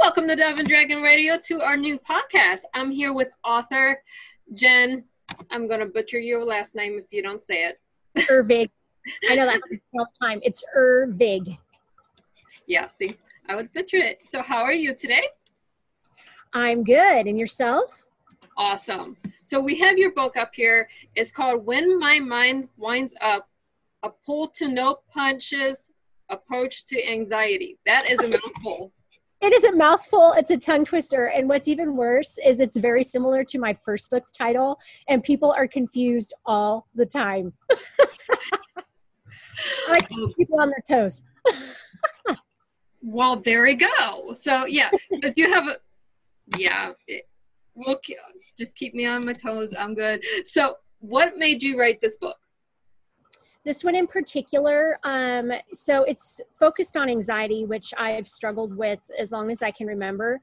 Welcome to Dove and Dragon Radio to our new podcast. I'm here with author Jen. I'm going to butcher your last name if you don't say it. Ervig. I know that the time. It's Ervig. Yeah, see, I would butcher it. So, how are you today? I'm good. And yourself? Awesome. So, we have your book up here. It's called When My Mind Winds Up A Pull to No Punches Approach to Anxiety. That is a mouthful. It is a mouthful. It's a tongue twister. And what's even worse is it's very similar to my first book's title, and people are confused all the time. I like people on their toes. well, there we go. So, yeah, because you have a, yeah, it, we'll just keep me on my toes. I'm good. So, what made you write this book? This one in particular, um, so it's focused on anxiety, which I've struggled with as long as I can remember.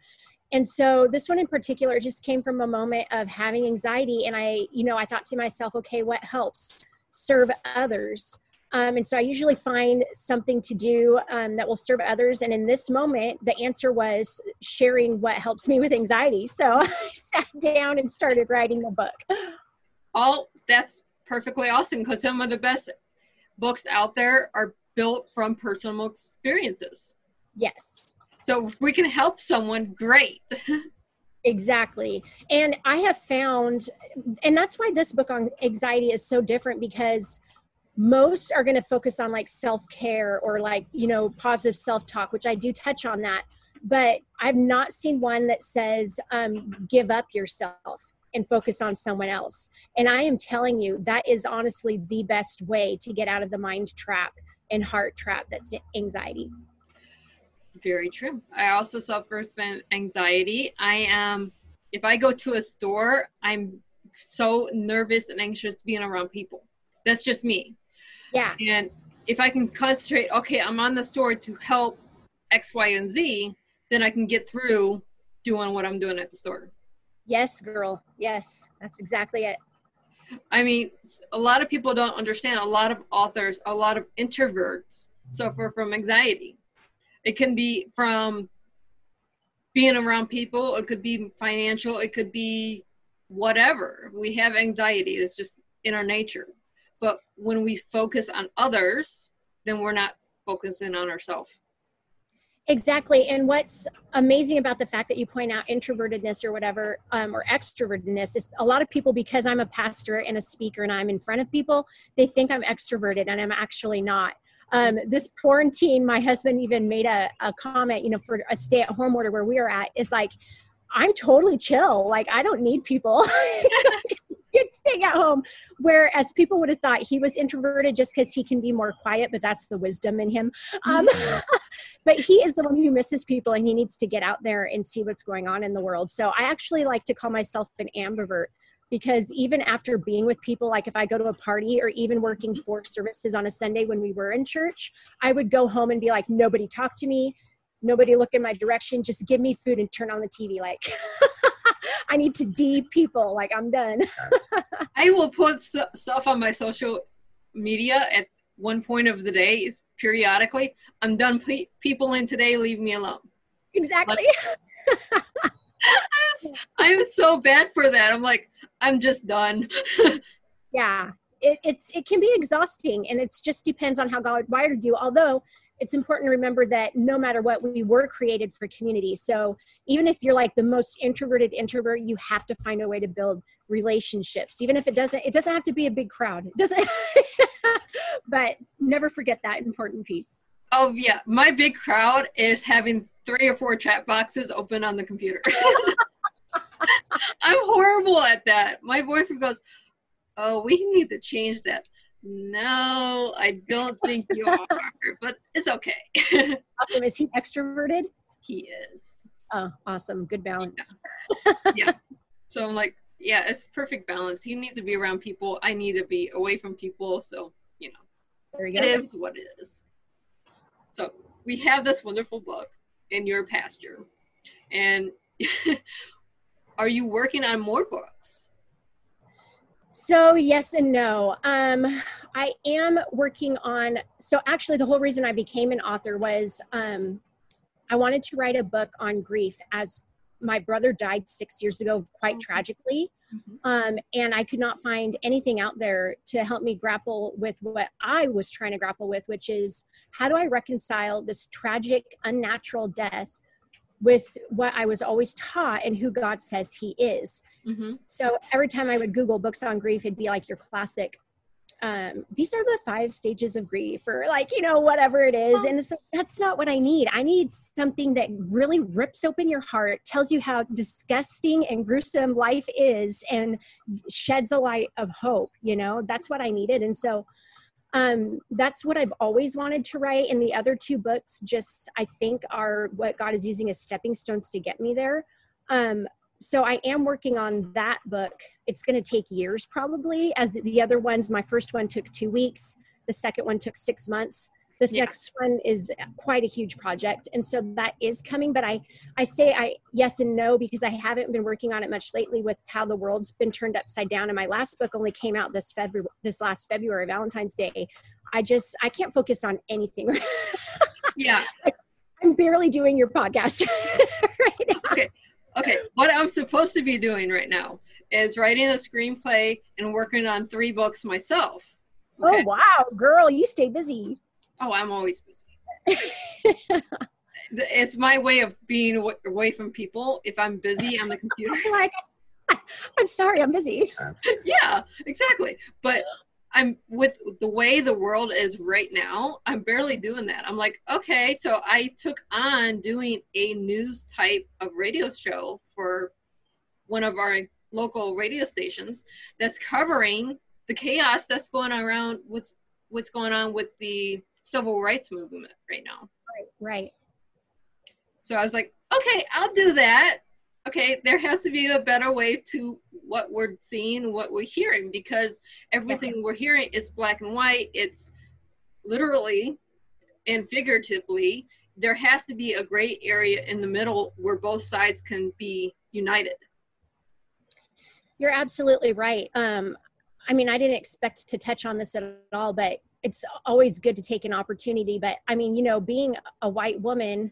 And so this one in particular just came from a moment of having anxiety. And I, you know, I thought to myself, okay, what helps serve others? Um, and so I usually find something to do um, that will serve others. And in this moment, the answer was sharing what helps me with anxiety. So I sat down and started writing the book. Oh, that's perfectly awesome because some of the best books out there are built from personal experiences. Yes. So if we can help someone, great. exactly. And I have found, and that's why this book on anxiety is so different because most are going to focus on like self care or like, you know, positive self talk, which I do touch on that. But I've not seen one that says, um, give up yourself and focus on someone else. And I am telling you, that is honestly the best way to get out of the mind trap and heart trap that's anxiety. Very true. I also suffer from anxiety. I am, if I go to a store, I'm so nervous and anxious being around people. That's just me. Yeah. And if I can concentrate, okay, I'm on the store to help X, Y, and Z, then I can get through doing what I'm doing at the store. Yes, girl. Yes, that's exactly it. I mean, a lot of people don't understand. A lot of authors, a lot of introverts suffer from anxiety. It can be from being around people, it could be financial, it could be whatever. We have anxiety, it's just in our nature. But when we focus on others, then we're not focusing on ourselves. Exactly. And what's amazing about the fact that you point out introvertedness or whatever, um, or extrovertedness is a lot of people, because I'm a pastor and a speaker and I'm in front of people, they think I'm extroverted and I'm actually not. Um, this quarantine, my husband even made a, a comment, you know, for a stay at home order where we are at, is like, I'm totally chill. Like, I don't need people. good staying at home. Whereas people would have thought he was introverted just because he can be more quiet, but that's the wisdom in him. Um, but he is the one who misses people and he needs to get out there and see what's going on in the world. So I actually like to call myself an ambivert because even after being with people, like if I go to a party or even working four services on a Sunday when we were in church, I would go home and be like, nobody talk to me, nobody look in my direction, just give me food and turn on the TV. Like, I need to D people. Like I'm done. I will put st- stuff on my social media at one point of the day is periodically. I'm done pe- people in today. Leave me alone. Exactly. Like, I'm so bad for that. I'm like, I'm just done. yeah, it, it's it can be exhausting, and it just depends on how God wired you. Although it's important to remember that no matter what, we were created for community. So even if you're like the most introverted introvert, you have to find a way to build relationships. Even if it doesn't, it doesn't have to be a big crowd. It doesn't, but never forget that important piece. Oh yeah, my big crowd is having three or four chat boxes open on the computer. I'm horrible at that. My boyfriend goes, "Oh, we need to change that." No, I don't think you are, but it's okay. awesome. Is he extroverted? He is. Oh, awesome. Good balance. Yeah. yeah. So I'm like, yeah, it's perfect balance. He needs to be around people. I need to be away from people. So, you know, there you go. it is what it is. So we have this wonderful book in your pasture. And are you working on more books? So yes and no. Um, I am working on. So actually, the whole reason I became an author was um, I wanted to write a book on grief as my brother died six years ago quite Mhm. tragically. Mhm. Um, and I could not find anything out there to help me grapple with what I was trying to grapple with, which is how do I reconcile this tragic, unnatural death with what I was always taught and who God says He is? hmm So every time I would Google books on grief, it'd be like your classic. Um, these are the five stages of grief, or like you know whatever it is, and it's, that's not what I need. I need something that really rips open your heart, tells you how disgusting and gruesome life is, and sheds a light of hope. You know, that's what I needed, and so um, that's what I've always wanted to write. And the other two books, just I think, are what God is using as stepping stones to get me there. Um, so I am working on that book. It's going to take years probably, as the other ones. My first one took two weeks. The second one took six months. This Yeah. next one is quite a huge project, and so that is coming. But I, I say I yes and no because I haven't been working on it much lately with how the world's been turned upside down. And my last book only came out this February, this last February, Valentine's Day. I just I can't focus on anything. Yeah. I'm barely doing your podcast right now. Okay. What I'm supposed to be doing right now is writing a screenplay and working on three books myself. Oh, okay. Oh wow, girl, you stay busy. Oh, I'm always busy. It's my way of being away from people. If I'm busy on the computer. like, I'm sorry, I'm busy. yeah, exactly. But I'm with the way the world is right now, I'm barely doing that. I'm like, okay, so I took on doing a news type of radio show for one of our local radio stations that's covering the chaos that's going on around what's what's going on with the civil rights movement right now. Right. right. So I was like, okay, I'll do that. Okay, there has to be a better way to what we're seeing, what we're hearing, because everything we're hearing is black and white. It's literally and figuratively. There has to be a gray area in the middle where both sides can be united. You're absolutely right. Um, I mean, I didn't expect to touch on this at all, but it's always good to take an opportunity. But I mean, you know, being a white woman,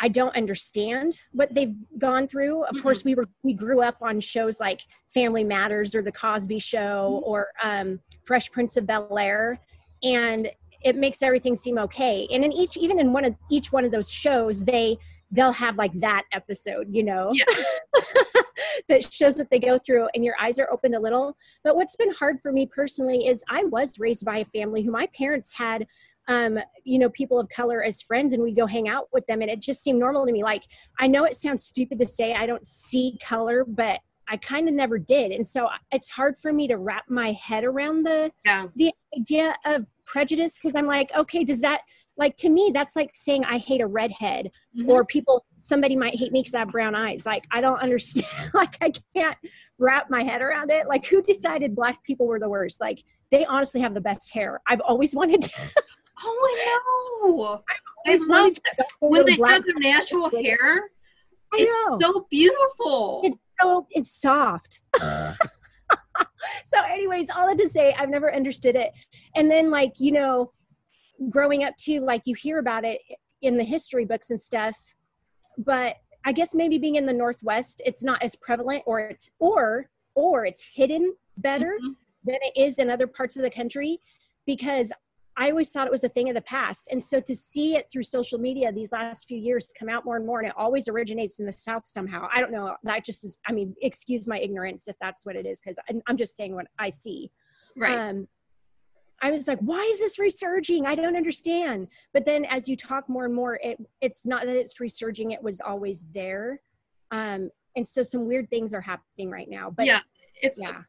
I don't understand what they've gone through. Of Mm-mm. course, we were we grew up on shows like Family Matters or The Cosby Show or um, Fresh Prince of Bel Air, and it makes everything seem okay. And in each, even in one of each one of those shows, they they'll have like that episode, you know, Yeah. that shows what they go through, and your eyes are opened a little. But what's been hard for me personally is I was raised by a family who my parents had um, you know, people of color as friends and we'd go hang out with them. And it just seemed normal to me. Like, I know it sounds stupid to say I don't see color, but I kind of never did. And so it's hard for me to wrap my head around the, Yeah. the idea of prejudice because I'm like, okay, does that, like, to me, that's like saying I hate a redhead Mhm. or people, somebody might hate me because I have brown eyes. Like, I don't understand. like, I can't wrap my head around it. Like, who decided black people were the worst? Like, they honestly have the best hair. I've always wanted to. oh, I know. I love wanted that. when they have their natural hair. I It's know. so beautiful. It's so it's soft. Uh, So, anyways, all that to say, I've never understood it. And then, like you know, growing up too, like you hear about it in the history books and stuff, but I guess maybe being in the Northwest, it's not as prevalent, or it's or or it's hidden better Mhm. than it is in other parts of the country, because I always thought it was a thing of the past. And so to see it through social media these last few years come out more and more, and it always originates in the South somehow. I don't know. That just is, I mean, excuse my ignorance if that's what it is, because I'm just saying what I see. Right. Um, I was like, why is this resurging? I don't understand. But then as you talk more and more, it it's not that it's resurging, it was always there. Um, and so some weird things are happening right now. But yeah. It's yeah.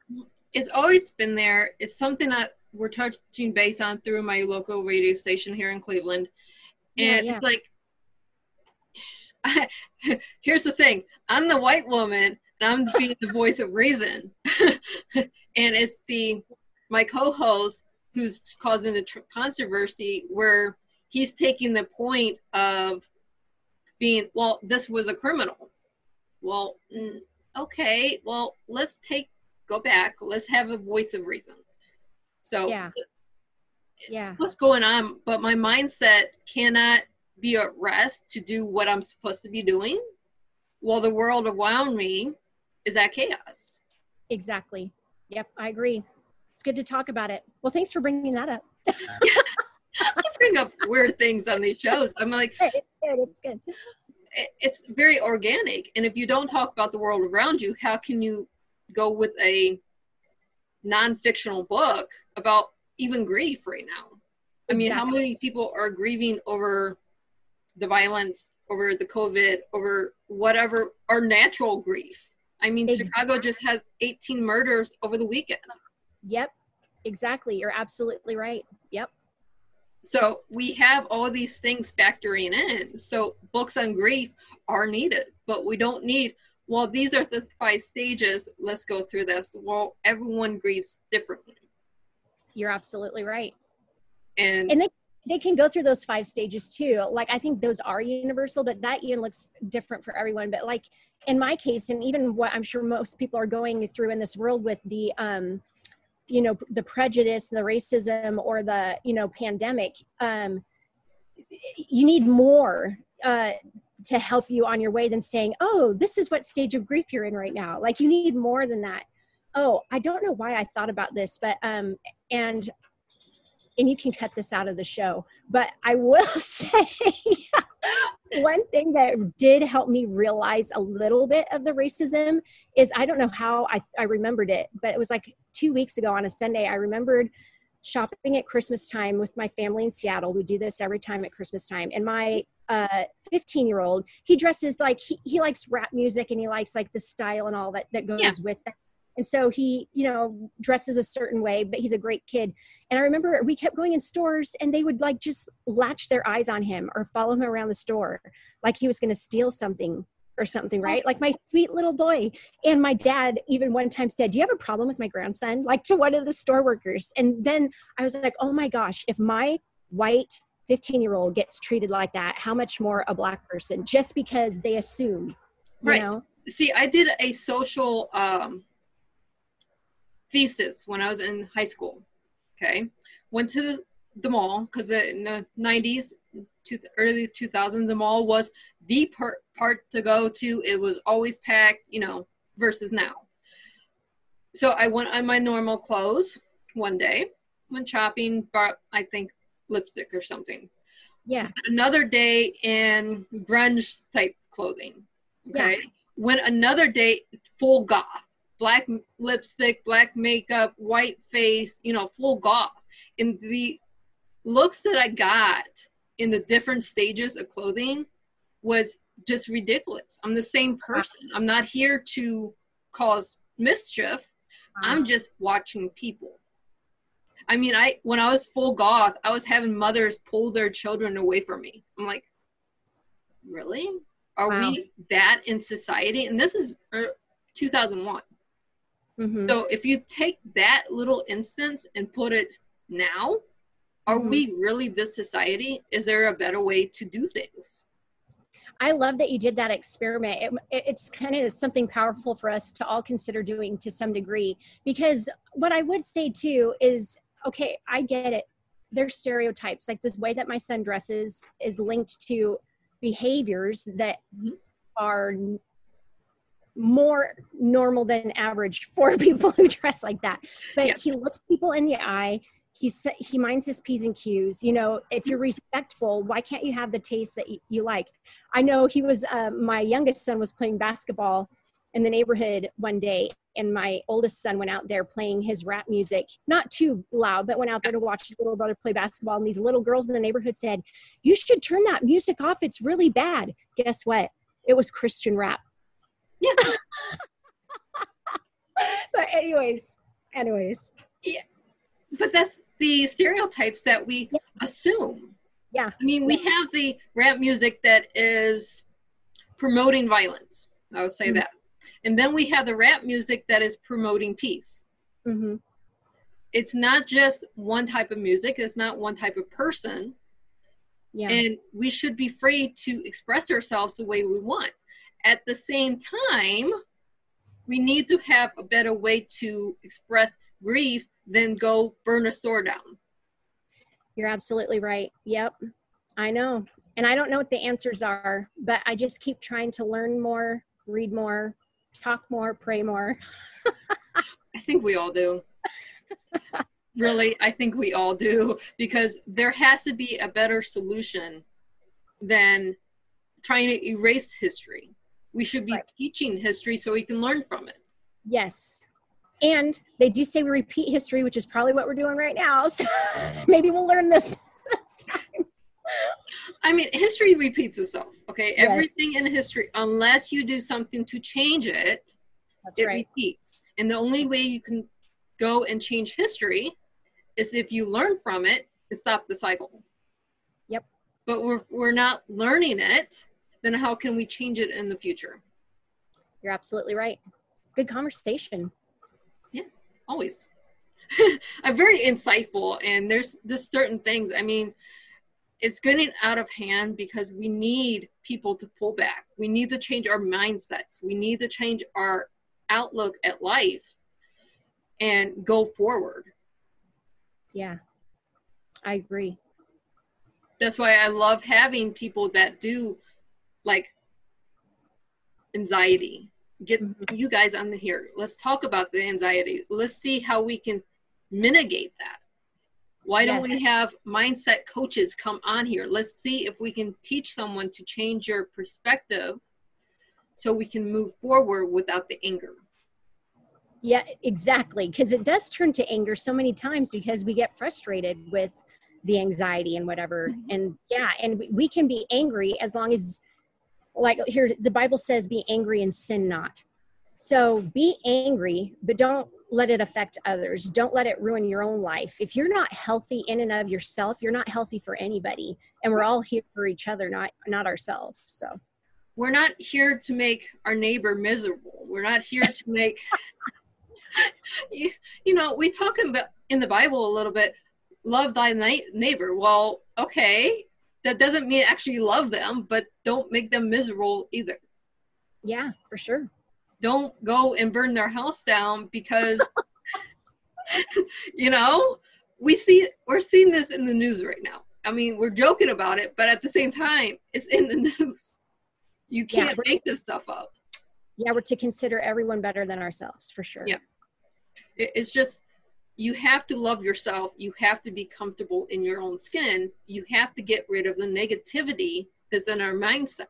it's always been there. It's something that we're touching base on through my local radio station here in Cleveland. Yeah, And yeah. it's like here's the thing. I'm the white woman and I'm being the voice of reason. and it's the my co-host who's causing the tr- controversy where he's taking the point of being well this was a criminal well okay well let's take go back let's have a voice of reason so Yeah. it's Yeah. what's going on but my mindset cannot be at rest to do what I'm supposed to be doing while the world around me is at chaos. Exactly. Yep, I agree. It's good to talk about it. Well, thanks for bringing that up. I bring up weird things on these shows. I'm like, it's good. It's good. It's very organic. And if you don't talk about the world around you, how can you go with a non-fictional book about even grief right now? I mean, how many people are grieving over the violence, over the COVID, over whatever, or natural grief? I mean, exactly. Chicago just had 18 murders over the weekend. Yep, exactly. You're absolutely right. Yep. So we have all these things factoring in. So books on grief are needed, but we don't need, well, these are the five stages. Let's go through this. Well, everyone grieves differently. You're absolutely right. And, and they, they can go through those five stages too. Like I think those are universal, but that even looks different for everyone. But like in my case, and even what I'm sure most people are going through in this world with the um, you know the prejudice the racism or the you know pandemic um, you need more uh, to help you on your way than saying oh this is what stage of grief you're in right now. Like you need more than that. Oh i don't know why i thought about this but um and and you can cut this out of the show but i will say one thing that did help me realize a little bit of the racism is I don't know how I, I remembered it, but it was like two weeks ago on a Sunday. I remembered shopping at Christmas time with my family in Seattle. We do this every time at Christmas time. And my 15 uh, year old, he dresses like he, he likes rap music and he likes like the style and all that that goes yeah. with that. And so he, you know, dresses a certain way, but he's a great kid. And I remember we kept going in stores and they would like just latch their eyes on him or follow him around the store like he was going to steal something or something, right? Like my sweet little boy. And my dad even one time said, Do you have a problem with my grandson? Like to one of the store workers. And then I was like, Oh my gosh, if my white 15 year old gets treated like that, how much more a black person just because they assume, right. Know? See, I did a social um, thesis when I was in high school. Okay. Went to the, the mall because in the 90s, to early 2000s, the mall was the per- part to go to. It was always packed, you know, versus now. So I went on my normal clothes one day, went shopping, bought, I think, lipstick or something. Yeah. Another day in grunge type clothing. Okay. Yeah. Went another day full goth black lipstick, black makeup, white face, you know, full goth. And the looks that I got in the different stages of clothing was just ridiculous. I'm the same person. I'm not here to cause mischief. I'm just watching people. I mean, I when I was full goth, I was having mothers pull their children away from me. I'm like, really? Are wow. we that in society? And this is er, 2001. Mm-hmm. So if you take that little instance and put it now, are mm-hmm. we really this society? Is there a better way to do things? I love that you did that experiment. It, it's kind of something powerful for us to all consider doing to some degree. Because what I would say too is okay, I get it. There's stereotypes. Like this way that my son dresses is linked to behaviors that mm-hmm. are more normal than average for people who dress like that. But yeah. he looks people in the eye. He he minds his p's and q's. You know, if you're respectful, why can't you have the taste that you, like? I know he was. Uh, my youngest son was playing basketball in the neighborhood one day, and my oldest son went out there playing his rap music, not too loud, but went out there to watch his little brother play basketball. And these little girls in the neighborhood said, "You should turn that music off. It's really bad." Guess what? It was Christian rap yeah. but anyways, anyways. Yeah. But that's the stereotypes that we yeah. assume. Yeah. I mean, we have the rap music that is promoting violence. I would say mm-hmm. that. And then we have the rap music that is promoting peace. Mm-hmm. It's not just one type of music, it's not one type of person. Yeah. And we should be free to express ourselves the way we want. At the same time, we need to have a better way to express grief than go burn a store down. You're absolutely right. Yep. I know. And I don't know what the answers are, but I just keep trying to learn more, read more, talk more, pray more. I think we all do. really, I think we all do because there has to be a better solution than trying to erase history. We should be right. teaching history so we can learn from it. Yes. And they do say we repeat history, which is probably what we're doing right now. So maybe we'll learn this, this time. I mean, history repeats itself. Okay, yes. everything in history, unless you do something to change it, That's it right. repeats. And the only way you can go and change history is if you learn from it and stop the cycle. Yep. But we're we're not learning it. Then how can we change it in the future? You're absolutely right. Good conversation. Always. I'm very insightful, and there's just certain things. I mean, it's getting out of hand because we need people to pull back. We need to change our mindsets. We need to change our outlook at life and go forward. Yeah, I agree. That's why I love having people that do like anxiety. Get mm-hmm. you guys on the here. Let's talk about the anxiety. Let's see how we can mitigate that why don't yes. we have mindset coaches come on here? Let's see if we can teach someone to change your perspective so we can move forward without the anger. Yeah, exactly. Because it does turn to anger so many times because we get frustrated with the anxiety and whatever. Mm-hmm. And yeah, and we can be angry as long as, like, here, the Bible says, be angry and sin not. So be angry, but don't let it affect others. Don't let it ruin your own life. If you're not healthy in and of yourself, you're not healthy for anybody. And we're all here for each other, not not ourselves. So we're not here to make our neighbor miserable. We're not here to make you, you know, we talk about in the Bible a little bit, love thy neighbor. Well, okay, that doesn't mean actually love them, but don't make them miserable either. Yeah, for sure. Don't go and burn their house down because you know we see we're seeing this in the news right now. I mean we're joking about it but at the same time it's in the news. You can't yeah, make this stuff up. Yeah we're to consider everyone better than ourselves for sure. Yeah. It's just you have to love yourself you have to be comfortable in your own skin you have to get rid of the negativity that's in our mindset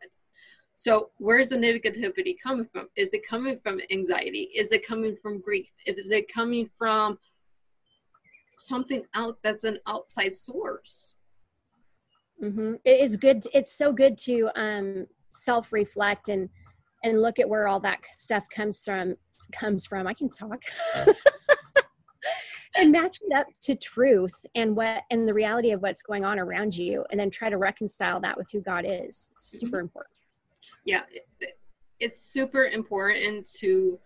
so where's the negativity coming from? Is it coming from anxiety? Is it coming from grief? Is it coming from something out that's an outside source? Mm-hmm. It is good. It's so good to um, self-reflect and and look at where all that stuff comes from. Comes from. I can talk. and match it up to truth and what and the reality of what's going on around you and then try to reconcile that with who god is. Super important. Yeah it's super important to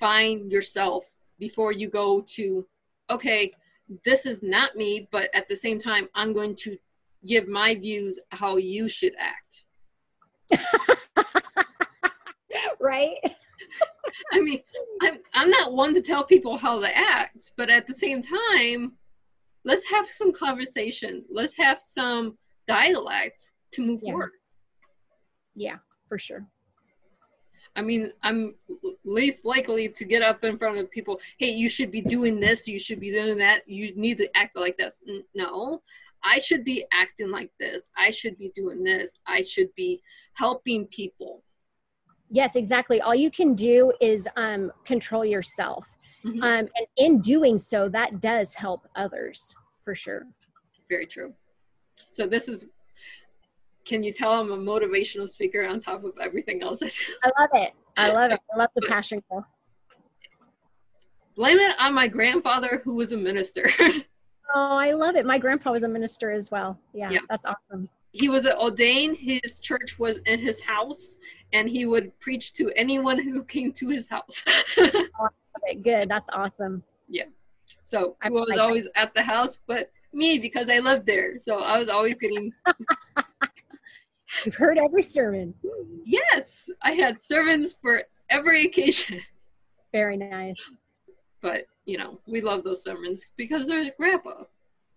find yourself before you go to okay this is not me but at the same time i'm going to give my views how you should act. Right i mean I'm, I'm not one to tell people how to act but at the same time let's have some conversation let's have some dialect to move yeah. forward yeah for sure. I mean, I'm least likely to get up in front of people. Hey, you should be doing this. You should be doing that. You need to act like this. No, I should be acting like this. I should be doing this. I should be helping people. Yes, exactly. All you can do is um, control yourself. Mm-hmm. Um, and in doing so, that does help others for sure. Very true. So, this is can you tell I'm a motivational speaker on top of everything else I? I love it. I love it. I love the passion. Blame it on my grandfather who was a minister. oh, I love it. My grandpa was a minister as well. Yeah, yeah. that's awesome. He was ordained. His church was in his house, and he would preach to anyone who came to his house. oh, Good. That's awesome. Yeah. So I was always at the house, but me because I lived there. So I was always getting You've heard every sermon. Yes, I had sermons for every occasion. Very nice. But, you know, we love those sermons because they're grandpa.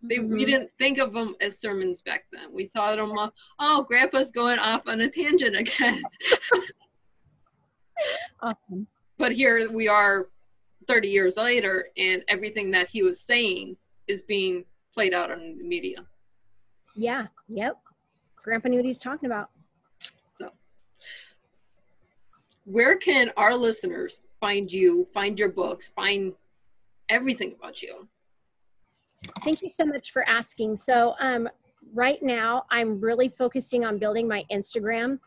They, We Mhm. didn't think of them as sermons back then. We thought them, uh, oh, Grandpa's going off on a tangent again. Awesome. but here we are 30 years later, and everything that he was saying is being played out on the media. Yeah. Yep. Grandpa knew what he's talking about. So, Where can our listeners find you, find your books, find everything about you? Thank you so much for asking. So, um, right now, I'm really focusing on building my Instagram.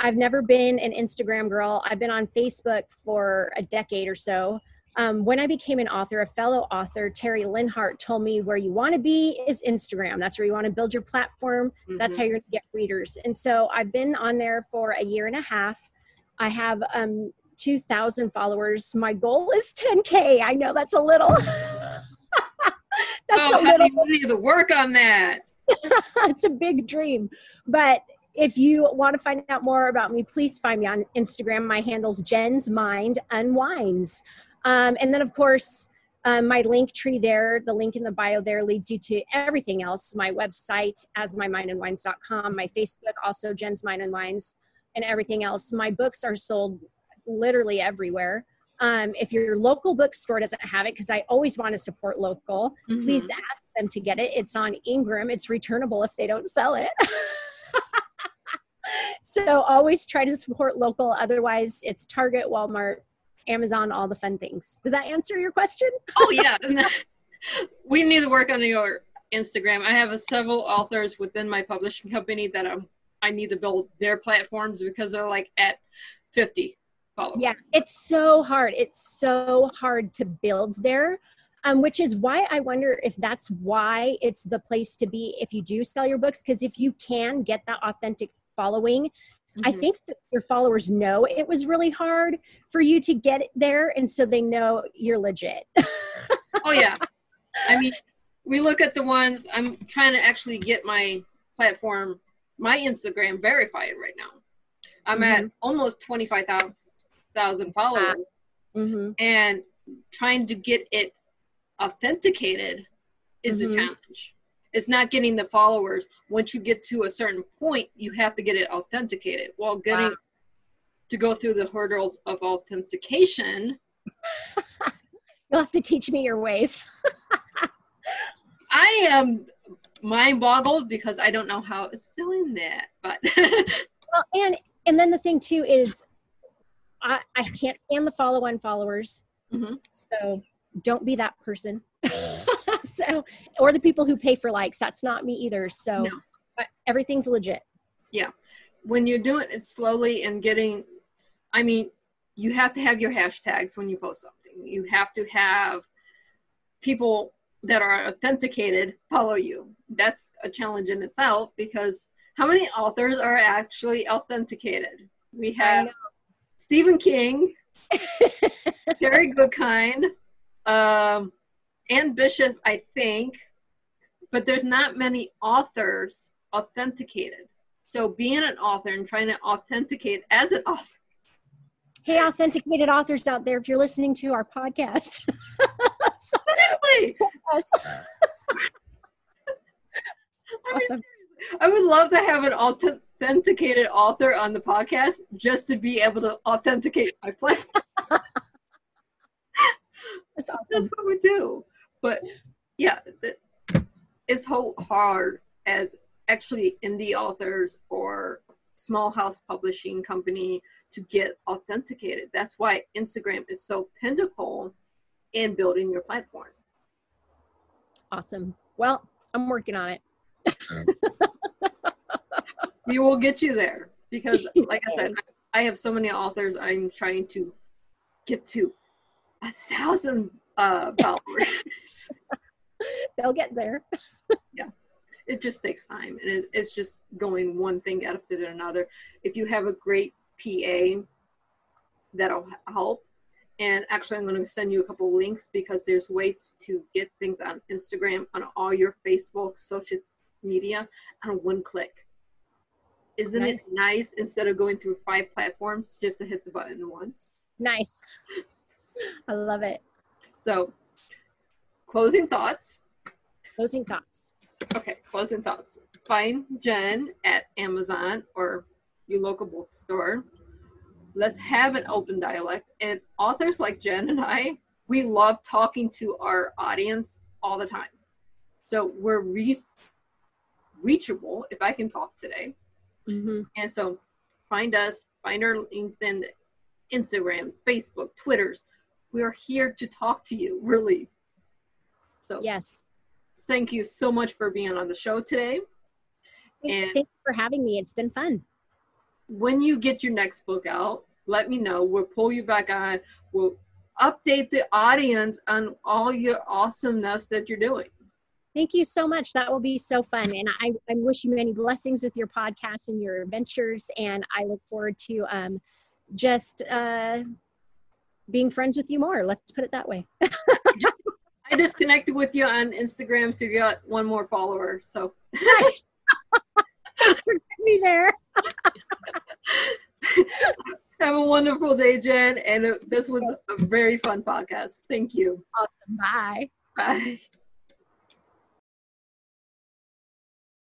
I've never been an Instagram girl. I've been on Facebook for a decade or so. Um, when I became an author, a fellow author, Terry Linhart, told me where you want to be is Instagram. That's where you want to build your platform. That's Mhm. how you're going to get readers. And so I've been on there for a year and a half. I have um, 2,000 followers. My goal is 10K. I know that's a little. that's oh, a how do little you do the work on that? it's a big dream. But if you want to find out more about me, please find me on Instagram. My handle's Jen's Mind Unwinds. Um, and then, of course, um, my link tree there, the link in the bio there leads you to everything else. My website, as asmymindunwinds.com, my Facebook, also Jen's Mind Unwinds, and everything else. My books are sold literally everywhere. Um, if your local bookstore doesn't have it, because I always want to support local, please Mhm. ask them to get it. It's on Ingram. It's returnable if they don't sell it. so always try to support local. Otherwise, it's Target, Walmart, Amazon, all the fun things. Does that answer your question? oh yeah we need to work on your instagram i have a, several authors within my publishing company that I'm, i need to build their platforms because they're like at 50 followers Yeah, it's so hard. It's so hard to build there. Um, which is why I wonder if that's why it's the place to be if you do sell your books. Because if you can get that authentic following, I Mhm. think that your followers know it was really hard for you to get it there, and so they know you're legit. oh yeah i mean we look at the ones i'm trying to actually get my platform my instagram verified right now i'm at almost 25000 followers mm-hmm. and trying to get it authenticated is Mhm. a challenge. It's not getting the followers. Once you get to a certain point, you have to get it authenticated. Well, getting Wow. to go through the hurdles of authentication, You'll have to teach me your ways. I am mind boggled because I don't know how it's doing that. But Well, and and then the thing too is, I I can't stand the follow on followers. Mhm. So don't be that person. so or the people who pay for likes. That's not me either. So No. but everything's legit. Yeah. When you're doing it slowly and getting, I mean, you have to have your hashtags when you post something. You have to have people that are authenticated follow you. That's a challenge in itself because how many authors are actually authenticated? We I have know. Stephen King, Terry Goodkind, um, Anne Bishop, I think, but there's not many authors authenticated. So being an author and trying to authenticate as an author, Hey, authenticated authors out there, if you're listening to our podcast, seriously, us. I, mean, awesome. I would love to have an authenticated author on the podcast just to be able to authenticate my platform. That's awesome. That's what we do. But yeah, it's so hard as actually indie authors or small house publishing company to get authenticated. That's why Instagram is so pinnacle in building your platform. Awesome. Well, I'm working on it. We will get you there because, like I said, I have so many authors. I'm trying to get to a thousand uh, followers. They'll get there. Yeah. It just takes time and it, it's just going one thing after another if you have a great pa that'll help and actually i'm going to send you a couple links because there's ways to get things on instagram on all your facebook social media on one click isn't Nice. it nice instead of going through five platforms just to hit the button once Nice. I love it. so closing thoughts closing thoughts. Okay, closing thoughts. Find Jen at Amazon or your local bookstore. Let's have an open dialect. And authors like Jen and I, we love talking to our audience all the time. So we're re- reachable if I can talk today. Mm-hmm. And so find us, find our LinkedIn, Instagram, Facebook, Twitters. We are here to talk to you, really. So Yes. thank you so much for being on the show today. And- Thank you for having me. It's been fun. When you get your next book out, let me know. We'll pull you back on. We'll update the audience on all your awesomeness that you're doing. Thank you so much. That will be so fun. And I, I wish you many blessings with your podcast and your adventures. And I look forward to um, just uh, being friends with you more. Let's put it that way. I just connected with you on Instagram, so you got one more follower. So Nice. Thanks for getting me there. have a wonderful day, Jen. And uh, this was a very fun podcast. Thank you. Awesome. Bye. Bye.